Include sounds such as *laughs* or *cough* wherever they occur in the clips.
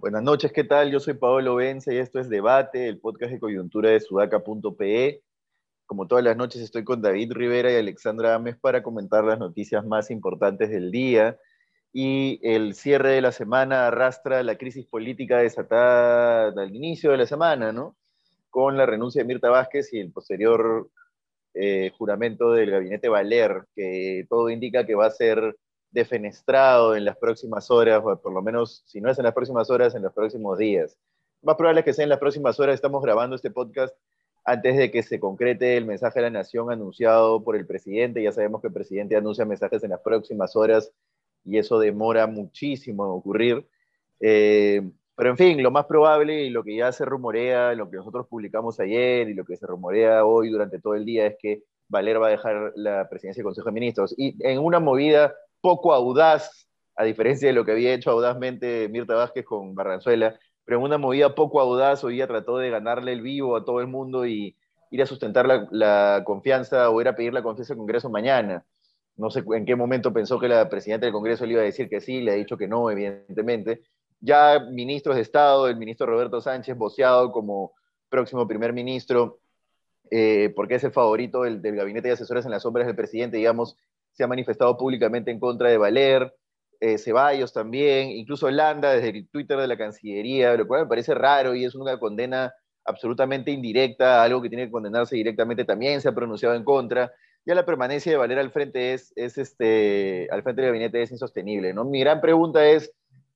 Buenas noches, ¿qué tal? Yo soy Paolo Vence y esto es Debate, el podcast de coyuntura de sudaca.pe. Como todas las noches estoy con David Rivera y Alexandra Ames para comentar las noticias más importantes del día. Y el cierre de la semana arrastra la crisis política desatada al inicio de la semana, ¿no? Con la renuncia de Mirta Vázquez y el posterior eh, juramento del gabinete Valer, que todo indica que va a ser defenestrado en las próximas horas, o por lo menos, si no es en las próximas horas, en los próximos días. Más probable es que sea en las próximas horas. Estamos grabando este podcast antes de que se concrete el mensaje de la nación anunciado por el presidente. Ya sabemos que el presidente anuncia mensajes en las próximas horas y eso demora muchísimo en ocurrir. Eh, pero en fin, lo más probable y lo que ya se rumorea, lo que nosotros publicamos ayer y lo que se rumorea hoy durante todo el día es que Valer va a dejar la presidencia del Consejo de Ministros. Y en una movida poco audaz, a diferencia de lo que había hecho audazmente Mirta Vázquez con Barranzuela, pero en una movida poco audaz, hoy día trató de ganarle el vivo a todo el mundo y ir a sustentar la, confianza o ir a pedir la confianza al Congreso mañana. No sé en qué momento pensó que la presidenta del Congreso le iba a decir que sí, le ha dicho que no, evidentemente. Ya ministros de Estado, el ministro Roberto Sánchez, voceado como próximo primer ministro, eh, porque es el favorito del, gabinete de asesores en las sombras del presidente, digamos, se ha manifestado públicamente en contra de Valer, eh, Ceballos también, incluso Landa desde el Twitter de la Cancillería, lo cual me parece raro y es una condena absolutamente indirecta, algo que tiene que condenarse directamente también se ha pronunciado en contra. Ya la permanencia de Valer al frente es, es este, al frente del gabinete es insostenible, ¿no? Mi gran pregunta es,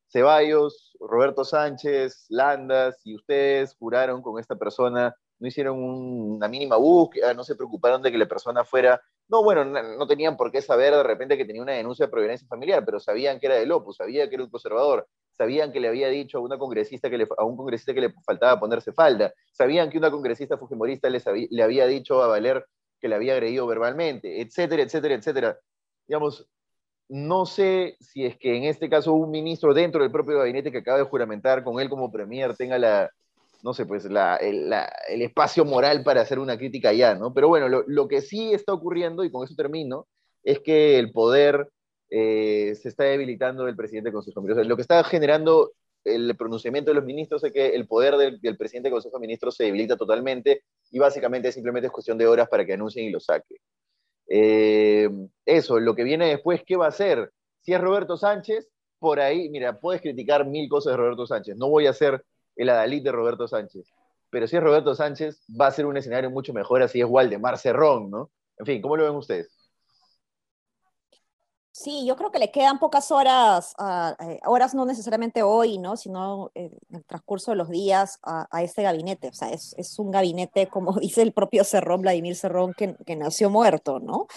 Ceballos, Roberto Sánchez, Landa, si ustedes juraron con esta persona, no hicieron una mínima búsqueda, no se preocuparon de que la persona fuera no, bueno, no, tenían por qué saber de repente que tenía una denuncia de providencia familiar, pero sabían que era del Opus, sabían que era un conservador, sabían que le había dicho a una congresista que le, a un congresista que le faltaba ponerse falda, sabían que una congresista fujimorista le había dicho a Valer que le había agredido verbalmente, etcétera, etcétera, etcétera. Digamos, no sé si es que en este caso un ministro dentro del propio gabinete que acaba de juramentar con él como premier tenga la, no sé, pues el, espacio moral para hacer una crítica ya, ¿no? Pero bueno, lo, que sí está ocurriendo, y con eso termino, es que el poder eh, se está debilitando del presidente con sus Ministros. Lo que está generando el pronunciamiento de los ministros es que el poder del, presidente del Consejo de Ministros se debilita totalmente y básicamente simplemente es cuestión de horas para que anuncien y lo saquen. Eh, eso, lo que viene después, ¿qué va a hacer? Si es Roberto Sánchez, por ahí, mira, puedes criticar mil cosas de Roberto Sánchez, no voy a hacer el adalid de Roberto Sánchez. Pero si es Roberto Sánchez, va a ser un escenario mucho mejor así es Waldemar Cerrón, ¿no? En fin, ¿cómo lo ven ustedes? Sí, yo creo que le quedan pocas horas, eh, horas no necesariamente hoy, ¿no? sino en el transcurso de los días a, este gabinete. O sea, es, es, un gabinete, como *laughs* dice el propio Cerrón, Vladimir Cerrón, que, que nació muerto, ¿no?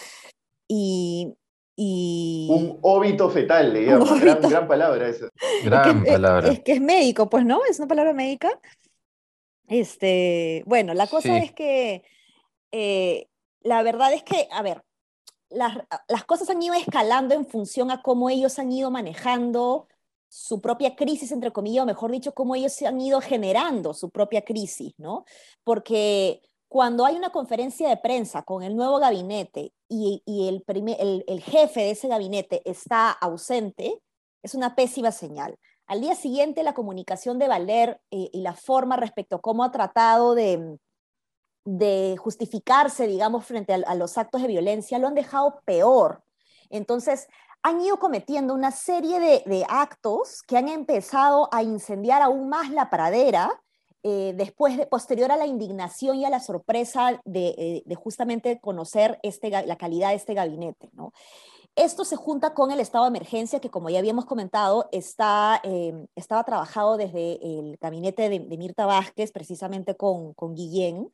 Y, un óbito fetal, le *laughs* llamo. Gran, palabra esa. Gran palabra. Es, que es médico, pues, ¿no? Es una palabra médica. Este, bueno, la cosa es que eh, la verdad es que, a ver, las, las, cosas han ido escalando en función a cómo ellos han ido manejando su propia crisis, entre comillas, o mejor dicho, cómo ellos se han ido generando su propia crisis, ¿no? Porque cuando hay una conferencia de prensa con el nuevo gabinete y, el, el, jefe de ese gabinete está ausente, es una pésima señal. Al día siguiente, la comunicación de Valer eh, y la forma respecto a cómo ha tratado de, de justificarse, digamos, frente a, los actos de violencia, lo han dejado peor. Entonces, han ido cometiendo una serie de, de actos que han empezado a incendiar aún más la pradera eh, después, de, posterior a la indignación y a la sorpresa de, eh, justamente conocer este, la calidad de este gabinete. Esto se junta con el estado de emergencia que, como ya habíamos comentado, está, eh, estaba trabajado desde el gabinete de, Mirta Vázquez, precisamente con, con Guillén,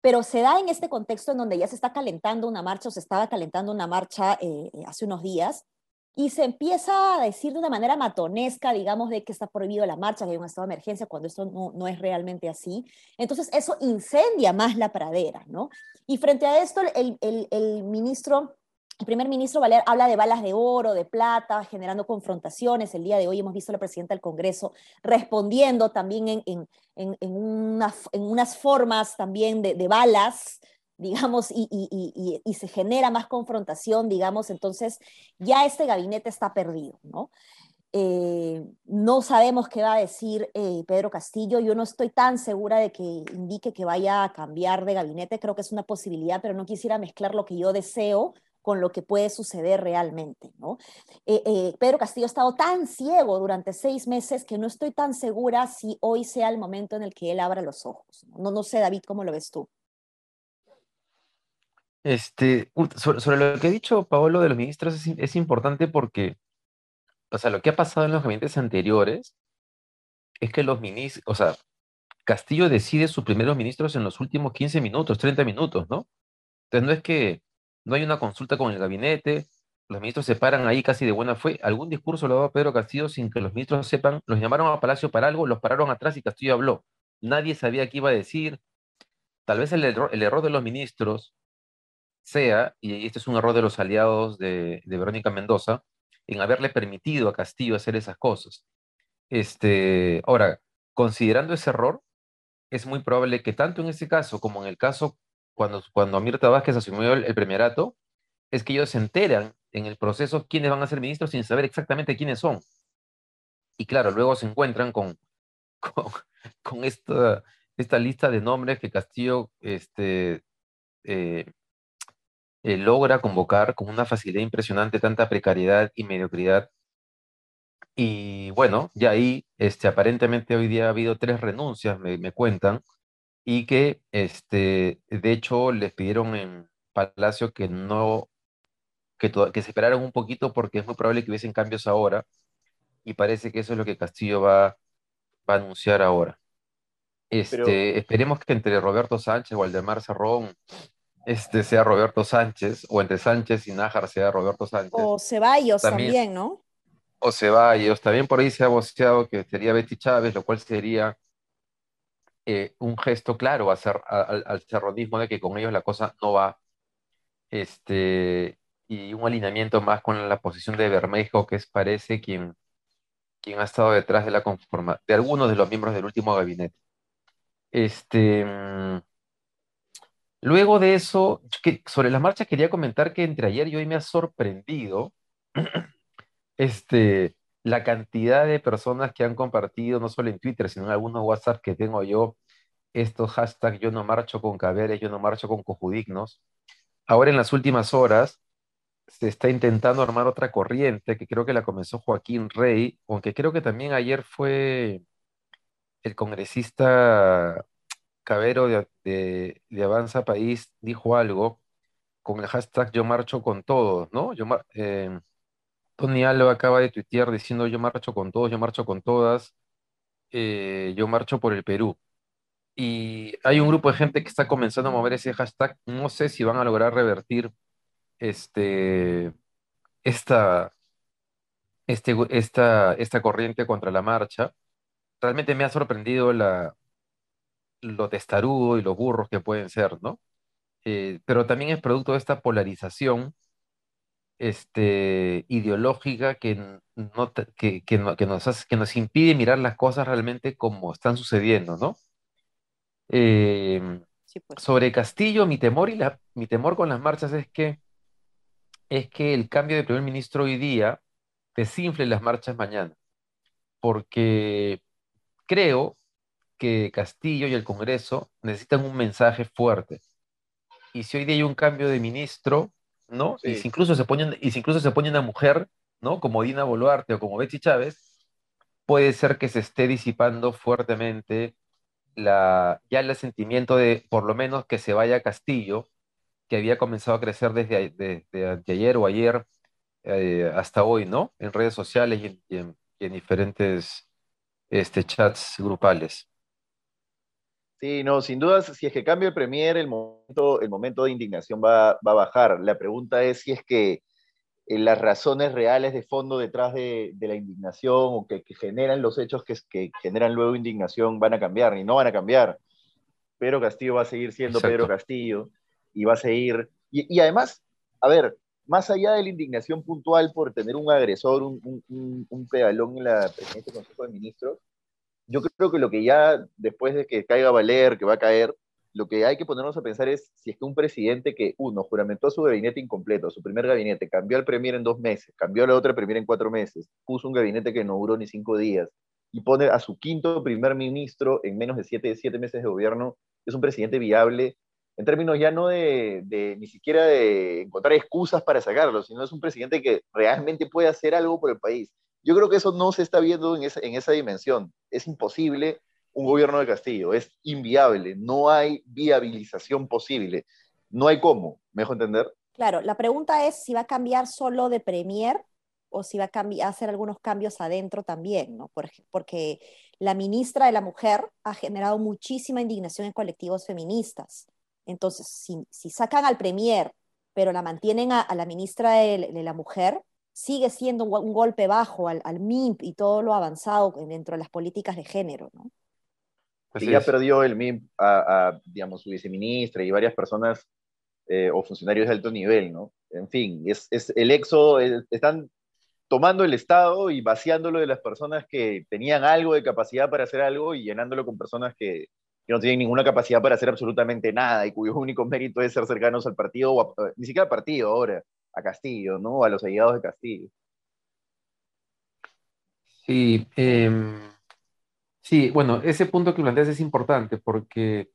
pero se da en este contexto en donde ya se está calentando una marcha o se estaba calentando una marcha hace unos días y se empieza a decir de una manera matonesca, digamos, de que está prohibido la marcha, que hay un estado de emergencia, cuando esto no, no, es realmente así. Entonces, eso incendia más la pradera, ¿no? Y frente a esto, el, el, el ministro El primer ministro Valer habla de balas de oro, de plata, generando confrontaciones. El día de hoy hemos visto a la presidenta del Congreso respondiendo también en, en, en, en unas formas también de, de balas, digamos, y, y, y, y, se genera más confrontación, digamos, entonces ya este gabinete está perdido, ¿no? Eh, no sabemos qué va a decir eh, Pedro Castillo. Yo no estoy tan segura de que indique que vaya a cambiar de gabinete. Creo que es una posibilidad, pero no quisiera mezclar lo que yo deseo con lo que puede suceder realmente. ¿no? Eh, Pedro Castillo ha estado tan ciego durante seis meses que no estoy tan segura si hoy sea el momento en el que él abra los ojos. No, no sé, David, ¿cómo lo ves tú? Este, sobre, lo que ha dicho Paolo de los ministros es, es importante porque o sea, lo que ha pasado en los gabinetes anteriores es que los ministros, o sea, Castillo decide sus primeros ministros en los últimos 15 minutos, 30 minutos, ¿no? Entonces no es que no hay una consulta con el gabinete, los ministros se paran ahí casi de buena fe, algún discurso lo daba Pedro Castillo sin que los ministros sepan, los llamaron a Palacio para algo, los pararon atrás y Castillo habló. Nadie sabía qué iba a decir. Tal vez el error, el error de los ministros sea, y este es un error de los aliados de, de Verónica Mendoza, en haberle permitido a Castillo hacer esas cosas. Este, ahora, considerando ese error, es muy probable que tanto en ese caso como en el caso cuando, cuando Mirta Vázquez asumió el, premierato, es que ellos se enteran en el proceso quiénes van a ser ministros sin saber exactamente quiénes son. Y claro, luego se encuentran *laughs* con, con, esta, esta lista de nombres que Castillo este, eh, eh, logra convocar con una facilidad impresionante tanta precariedad y mediocridad. Y bueno, ya ahí, este, aparentemente hoy día ha habido tres renuncias, me, me cuentan, y que, este, de hecho, les pidieron en Palacio que no, que, que se esperaran un poquito porque es muy probable que hubiesen cambios ahora, y parece que eso es lo que Castillo va, va a anunciar ahora. Este, esperemos que entre Roberto Sánchez, Waldemar Cerrón, este sea Roberto Sánchez, o entre Sánchez y Nájar sea Roberto Sánchez. O Ceballos también, ¿no? O Ceballos, también por ahí se ha voceado que sería Betty Chávez, lo cual sería eh, un gesto claro hacer, al, al cerrodismo de que con ellos la cosa no va. Este, y un alineamiento más con la posición de Bermejo, que es parece quien, quien ha estado detrás de la conforma, de algunos de los miembros del último gabinete. Este, mm, Luego de eso, sobre las marchas quería comentar que entre ayer y hoy me ha sorprendido *clears throat* este, la cantidad de personas que han compartido, no solo en Twitter, sino en algunos WhatsApp que tengo yo, estos hashtags yo no marcho con caberes, yo no marcho con cojudignos. Ahora en las últimas horas se está intentando armar otra corriente que creo que la comenzó Joaquín Rey, aunque creo que también ayer fue el congresista Cabero de, Avanza País dijo algo con el hashtag Yo marcho con todos, ¿no? Yo, eh, Tony Alba acaba de tuitear diciendo yo marcho con todos, yo marcho con todas, eh, yo marcho por el Perú. Y hay un grupo de gente que está comenzando a mover ese hashtag. No sé si van a lograr revertir este, esta, este, esta, esta corriente contra la marcha. Realmente me ha sorprendido la, lo testarudo y los burros que pueden ser, ¿no? Eh, pero también es producto de esta polarización este, ideológica que, no, que, que, nos que nos impide mirar las cosas realmente como están sucediendo, ¿no? Em, pues. Sobre Castillo, mi temor, y la, mi temor con las marchas es que, es que el cambio de primer ministro hoy día desinfle las marchas mañana, porque creo que Castillo y el Congreso necesitan un mensaje fuerte. Y si hoy día hay un cambio de ministro, ¿no? Y, si incluso se pone, y si incluso se pone una mujer, ¿no? Como Dina Boluarte o como Betsy Chávez, puede ser que se esté disipando fuertemente la, ya el sentimiento de, por lo menos, que se vaya Castillo, que había comenzado a crecer desde, ayer o ayer eh, hasta hoy, ¿no? En redes sociales y en, diferentes este, chats grupales. Sí, no, sin dudas, si es que cambia el Premier, el momento, el momento de indignación va, va a bajar. La pregunta es si es que eh, las razones reales de fondo detrás de, de la indignación o que, que, generan los hechos que, que, generan luego indignación van a cambiar, y no van a cambiar. Pedro Castillo va a seguir siendo Pedro Castillo y va a seguir. Y, y, además, a ver, más allá de la indignación puntual por tener un agresor, un, un, pedalón en la presidencia del Consejo de Ministros, yo creo que lo que ya después de que caiga Valer, que va a caer, lo que hay que ponernos a pensar es si es que un presidente que, uno, juramentó su gabinete incompleto, su primer gabinete, cambió al premier en dos meses, cambió a la otra premier en cuatro meses, puso un gabinete que no duró ni cinco días, y pone a su quinto primer ministro en menos de siete, siete meses de gobierno, es un presidente viable en términos ya no de, de, ni siquiera de encontrar excusas para sacarlo, sino es un presidente que realmente puede hacer algo por el país. Yo creo que eso no se está viendo en esa, en esa dimensión. Es imposible un gobierno de Castillo, es inviable, no hay viabilización posible, no hay cómo, ¿me dejo entender? Claro, la pregunta es si va a cambiar solo de Premier o si va a, a hacer algunos cambios adentro también, ¿no? Porque la ministra de la Mujer ha generado muchísima indignación en colectivos feministas. Entonces, si, si sacan al Premier, pero la mantienen a, la ministra de, la Mujer, sigue siendo un, golpe bajo al, al, MIMP y todo lo avanzado dentro de las políticas de género, ¿no? Pues ya perdió el MIMP a, digamos, su viceministra y varias personas eh, o funcionarios de alto nivel, ¿no? En fin, es, es el EXO, están tomando el Estado y vaciándolo de las personas que tenían algo de capacidad para hacer algo y llenándolo con personas que, que no tienen ninguna capacidad para hacer absolutamente nada y cuyo único mérito es ser cercanos al partido, o ni siquiera al partido ahora, a Castillo, ¿no? A los allegados de Castillo. Sí, em, sí, bueno, ese punto que planteas es importante porque,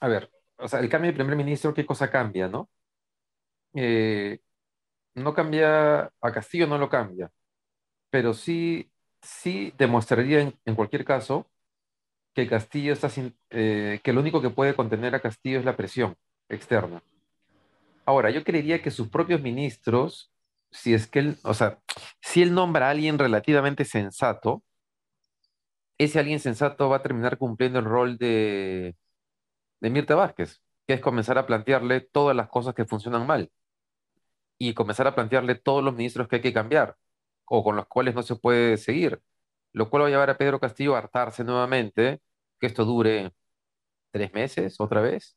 a ver, o sea, el cambio de primer ministro, ¿qué cosa cambia, no? Eh, no cambia, a Castillo no lo cambia, pero sí, sí demostraría en, cualquier caso que Castillo está sin, eh, que lo único que puede contener a Castillo es la presión externa. Ahora, yo creería que sus propios ministros, si es que él, o sea, si él nombra a alguien relativamente sensato, ese alguien sensato va a terminar cumpliendo el rol de, de Mirta Vázquez, que es comenzar a plantearle todas las cosas que funcionan mal y comenzar a plantearle todos los ministros que hay que cambiar o con los cuales no se puede seguir, lo cual va a llevar a Pedro Castillo a hartarse nuevamente, que esto dure tres meses otra vez,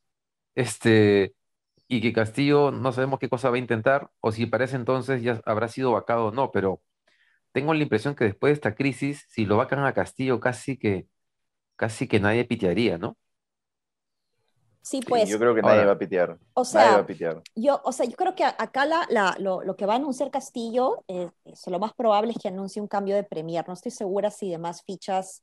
este, y que Castillo no sabemos qué cosa va a intentar, o si parece entonces ya habrá sido vacado o no, pero tengo la impresión que después de esta crisis, si lo vacan a Castillo, casi que, casi que nadie pitearía, ¿no? Sí, pues. yo creo que nadie va a pitear. O sea, Yo, o sea, yo creo que acá la, lo, que va a anunciar Castillo, eh, lo más probable es que anuncie un cambio de premier. No estoy segura si demás fichas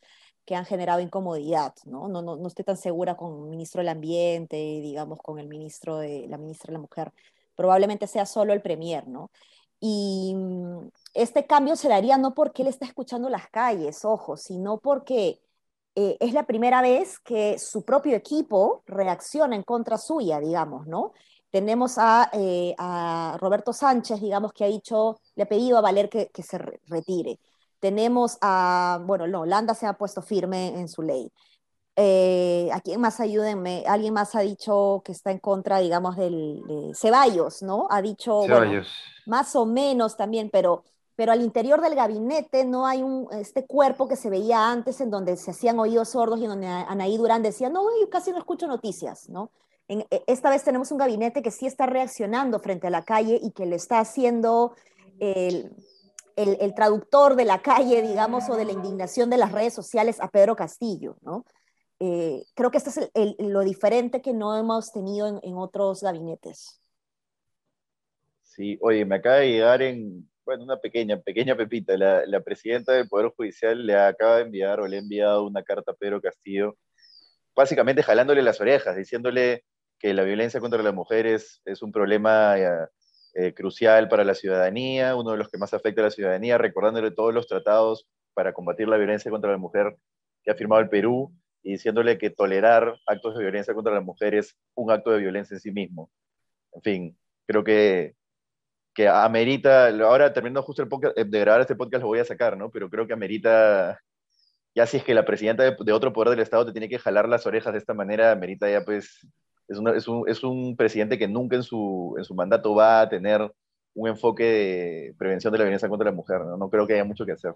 que han generado incomodidad, ¿no? No, no, no estoy tan segura con el ministro del Ambiente, digamos, con el ministro de la ministra de la Mujer. Probablemente sea solo el Premier, ¿no? Y mm, este cambio se daría no porque él está escuchando las calles, ojo, sino porque eh, es la primera vez que su propio equipo reacciona en contra suya, digamos, ¿no? Tenemos a, eh, a Roberto Sánchez, digamos, que ha dicho, le ha pedido a Valer que, que se retire. Tenemos a, bueno, no, Holanda se ha puesto firme en su ley. Eh, ¿A quién más ayúdenme? Alguien más ha dicho que está en contra, digamos, del de Ceballos, ¿no? Ha dicho, Bueno, más o menos también, pero, pero al interior del gabinete no hay un, este cuerpo que se veía antes en donde se hacían oídos sordos y en donde Anaí Durán decía, no, yo casi no escucho noticias, ¿no? En, e, esta vez tenemos un gabinete que sí está reaccionando frente a la calle y que le está haciendo el el, traductor de la calle, digamos, o de la indignación de las redes sociales a Pedro Castillo, ¿no? Eh, creo que esto es lo diferente que no hemos tenido en, otros gabinetes. Sí, oye, me acaba de llegar en, bueno, una pequeña, pequeña pepita. La, la, presidenta del Poder Judicial le acaba de enviar o le ha enviado una carta a Pedro Castillo, básicamente jalándole las orejas, diciéndole que la violencia contra las mujeres es un problema eh, crucial para la ciudadanía, uno de los que más afecta a la ciudadanía, recordándole todos los tratados para combatir la violencia contra la mujer que ha firmado el Perú y diciéndole que tolerar actos de violencia contra la mujer es un acto de violencia en sí mismo. En fin, creo que, que amerita, ahora terminando justo el podcast, eh, de grabar este podcast lo voy a sacar, ¿no? Pero creo que amerita, ya si es que la presidenta de, de otro poder del Estado te tiene que jalar las orejas de esta manera, amerita ya pues es, un, presidente que nunca en su, en su mandato va a tener un enfoque de prevención de la violencia contra la mujer. ¿no? creo que haya mucho que hacer.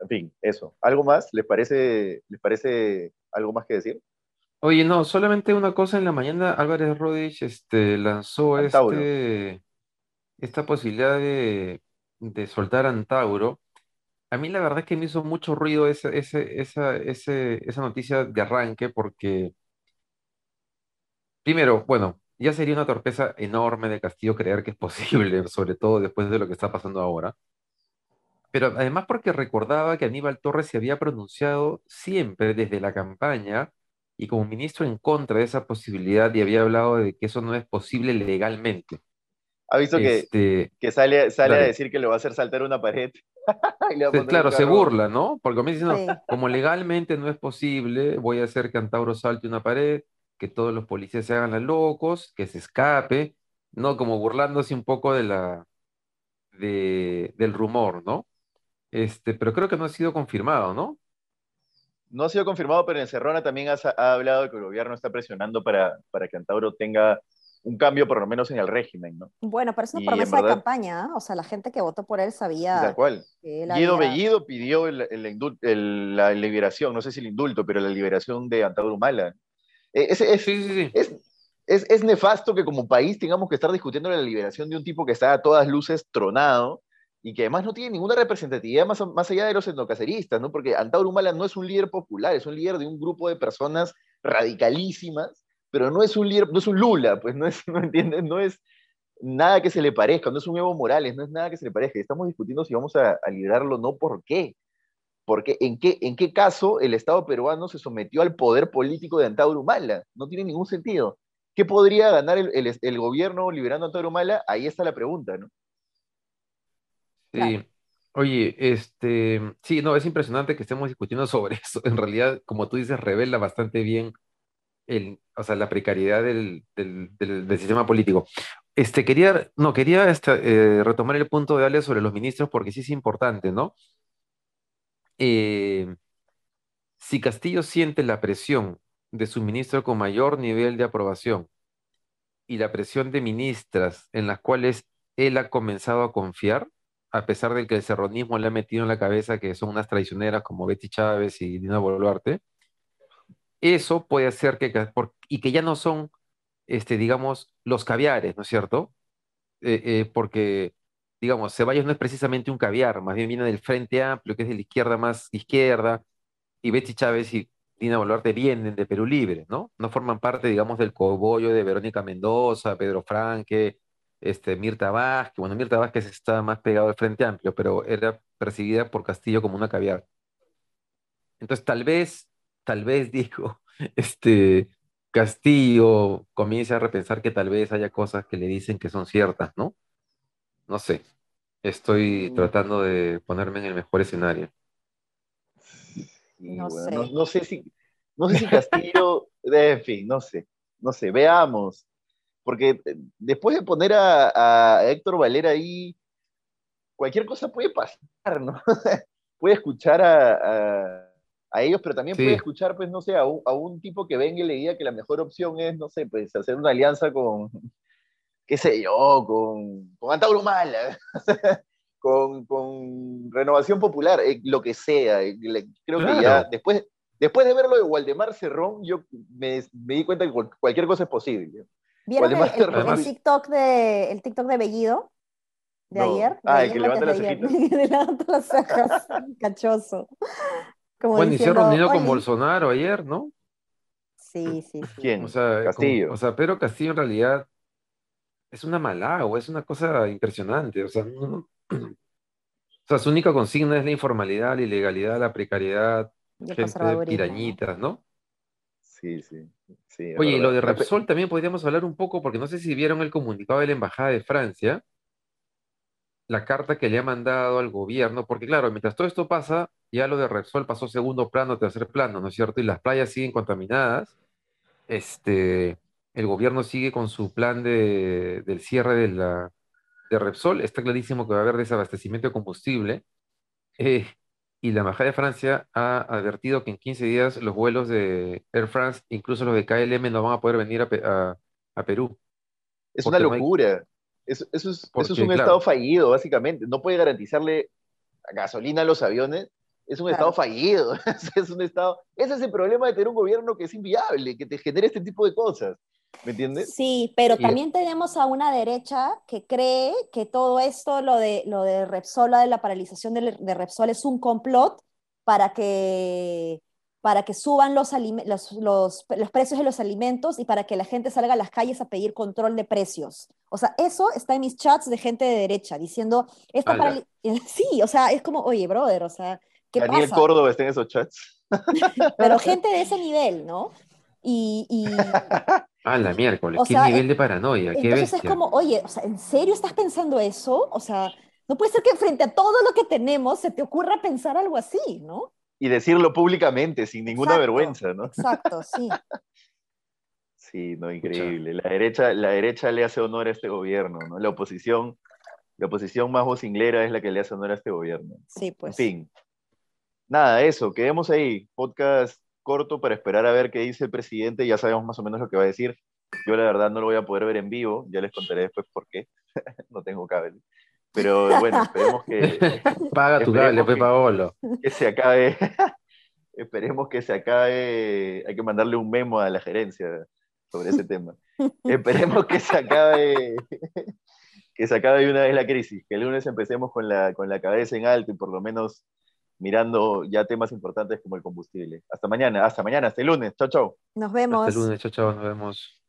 En fin, eso. ¿Algo más? ¿Les parece, ¿les parece algo más que decir? Oye, no, solamente una cosa en la mañana, Álvarez Rodríguez este, lanzó este, esta posibilidad de, de soltar a Antauro, a mí la verdad es que me hizo mucho ruido esa, ese- esa, ese- esa noticia de arranque porque, primero, bueno, ya sería una torpeza enorme de Castillo creer que es *laughs* posible, sobre todo después de lo que está pasando ahora. Pero además porque recordaba que Aníbal Torres se había pronunciado siempre desde la campaña y como ministro en contra de esa posibilidad y había hablado de que eso no es posible legalmente. Ha visto que, Este, que sale, sale a dale. decir que le va a hacer saltar una pared. *laughs* Y le va a Se- poner Claro, se carro. burla, ¿no? Porque comienza diciendo, Sí. como legalmente no es posible, voy a hacer que Antauro salte una pared, que todos los policías se hagan los locos, que se escape, ¿no? Como burlándose un poco de la, de, del rumor, ¿no? Este, pero creo que no ha sido confirmado, ¿no? No ha sido confirmado, pero Encerrona también ha, ha hablado de que el gobierno está presionando para, para que Antauro tenga un cambio, por lo menos en el régimen, ¿no? Bueno, pero es una Y en promesa de campaña, ¿ah? O sea, la gente que votó por él sabía Tal cual. que Guido había- Bellido pidió el- el indul- el- la liberación, no sé si el indulto, pero la liberación de Antauro Humala. Eh, Es, es, Sí, sí, sí. es, es- es nefasto que como país tengamos que estar discutiendo la liberación de un tipo que está a todas luces tronado y que además no tiene ninguna representatividad más, más allá de los etnocaceristas, ¿no? Porque Antauro Humala no es un líder popular, es un líder de un grupo de personas radicalísimas, pero no es un líder, no es un Lula, pues no es, *laughs* no entiendes, no es nada que se le parezca, no es un Evo Morales, no es nada que se le parezca. Estamos discutiendo si vamos a, a liberarlo o no, ¿por qué? Porque ¿en qué, ¿en qué caso el Estado peruano se sometió al poder político de Antauro Humala? No tiene ningún sentido. ¿Qué podría ganar el, el- el gobierno liberando a Antauro Humala? Ahí está la pregunta, ¿no? Sí. Claro. Oye, este, sí, no, es impresionante que estemos discutiendo sobre *laughs* eso. En realidad, como tú dices, revela bastante bien el, o sea, la precariedad del, del, del- del sistema político. Este, quería, no, quería este, eh, retomar el punto de Ale sobre los ministros porque sí es importante, ¿no? Eh, si Castillo siente la presión de su ministro con mayor nivel de aprobación y la presión de ministras en las cuales él ha comenzado a confiar, a pesar de que el serronismo le ha metido en la cabeza que son unas traicioneras como Betty Chávez y Dina Boluarte, eso puede hacer que, y que ya no son, este, digamos, los caviares, ¿no es cierto? Eh, eh, porque, digamos, Ceballos no es precisamente un caviar, más bien viene del Frente Amplio, que es de la izquierda más izquierda, y Betty Chávez y Dina Boluarte vienen de Perú Libre, ¿no? No forman parte, digamos, del cogollo de Verónica Mendoza, Pedro Franque, este, Mirta Vázquez. Bueno, Mirta Vázquez está más pegado al Frente Amplio, pero era percibida por Castillo como una caviar. Entonces, tal vez, tal vez, *laughs* digo, este, Castillo comience a repensar que tal vez haya cosas que le dicen que son ciertas, ¿no? No sé. Estoy Mm. tratando de ponerme en el mejor escenario. No bueno, sé. no, no sé si, no sé si Castillo, *laughs* en fin, no sé, no sé, veamos. Porque eh, después de poner a, a Héctor Valera ahí, cualquier cosa puede pasar, ¿no? *laughs* puede escuchar a, a- a ellos, pero también Sí. puede escuchar, pues, no sé, a un, a un tipo que venga y le diga que la mejor opción es, no sé, pues, hacer una alianza con, qué sé yo, con, con Antauro Humala, *laughs* con, con Renovación Popular, eh, lo que sea. eh, le- creo que ya, después, después de ver lo de Waldemar Cerrón, yo me, me di cuenta que cual- cualquier cosa es posible. ¿Vieron el, Waldemar el- Cerrón. el TikTok de, el TikTok de Bellido? De No. ayer. de Ah, el que levanta las ayer. cejitas. Que *laughs* levanta las *laughs* cejas. Cachoso. Como Bueno, y se ha diciendo, reunido con. Bolsonaro ayer, ¿no? Sí, sí, sí. ¿Quién? O sea, como- Castillo. o sea, Pedro Castillo en realidad es una malagua, es una cosa impresionante. O sea, no- no- o sea, su única consigna es la informalidad, la ilegalidad, la precariedad, el gente ¿no? pirañitas, ¿no? Sí, sí. sí Oye, y lo de. Repsol también podríamos hablar un poco, porque no sé si vieron el comunicado de la Embajada de Francia, la carta que le ha mandado al gobierno, porque claro, mientras todo esto pasa, ya lo de Repsol pasó segundo plano, tercer plano, ¿no es cierto? Y las playas siguen contaminadas. Este, el gobierno sigue con su plan de, del cierre de la, de Repsol. Está clarísimo que va a haber desabastecimiento de combustible. Eh, y la Embajada de Francia ha advertido que en 15 días los vuelos de Air France, incluso los de KLM, no van a poder venir a, a- a Perú. Es Porque una no hay- locura. Eso, eso es, eso es Porque, un claro. estado fallido, básicamente. No puede garantizarle gasolina a los aviones. Es un Claro. estado fallido. *laughs* es un estado... Ese es el problema de tener un gobierno que es inviable, que te genera este tipo de cosas. ¿Me entiendes? Sí, pero también tenemos a una derecha que cree que todo esto, lo de, lo de Repsol, de la paralización de, de Repsol, es un complot para que para que suban los, los, los, los, precios de los alimentos y para que la gente salga a las calles a pedir control de precios. O sea, eso está en mis chats de gente de derecha diciendo, esta para... *laughs* sí, o sea, es como, oye, brother, o sea, ¿qué Daniel Córdoba está en esos chats. *laughs* Pero *laughs* gente de ese nivel, ¿no? Y... y... Ah, la miércoles, qué nivel de paranoia, qué Entonces es como, oye, o sea, ¿en serio estás pensando eso? O sea, no puede ser que frente a todo lo que tenemos se te ocurra pensar algo así, ¿no? y decirlo públicamente, sin ninguna vergüenza, ¿no? Exacto, *laughs* sí. sí, no, increíble. La derecha, la derecha le hace honor a este gobierno, ¿no? La oposición, la oposición más vocinglera es la que le hace honor a este gobierno. Sí, pues. En fin. Nada, eso, quedemos ahí. Podcast corto para esperar a ver qué dice el presidente. Ya sabemos más o menos lo que va a decir. Yo la verdad no lo voy a poder ver en vivo, ya les contaré después por qué. *laughs* no tengo cable. Pero bueno, esperemos que. *laughs* Paga tu cable, fue Paolo. Que se acabe. *laughs* esperemos que se acabe. Hay que mandarle un memo a la gerencia sobre ese tema. esperemos que se acabe. que se acabe de una vez la crisis. Que el lunes empecemos con la, con la cabeza en alto y por lo menos mirando ya temas importantes como el combustible. Hasta mañana, hasta mañana, hasta el lunes. Chao, chao. Nos vemos. Hasta el lunes, chao, chao, nos vemos.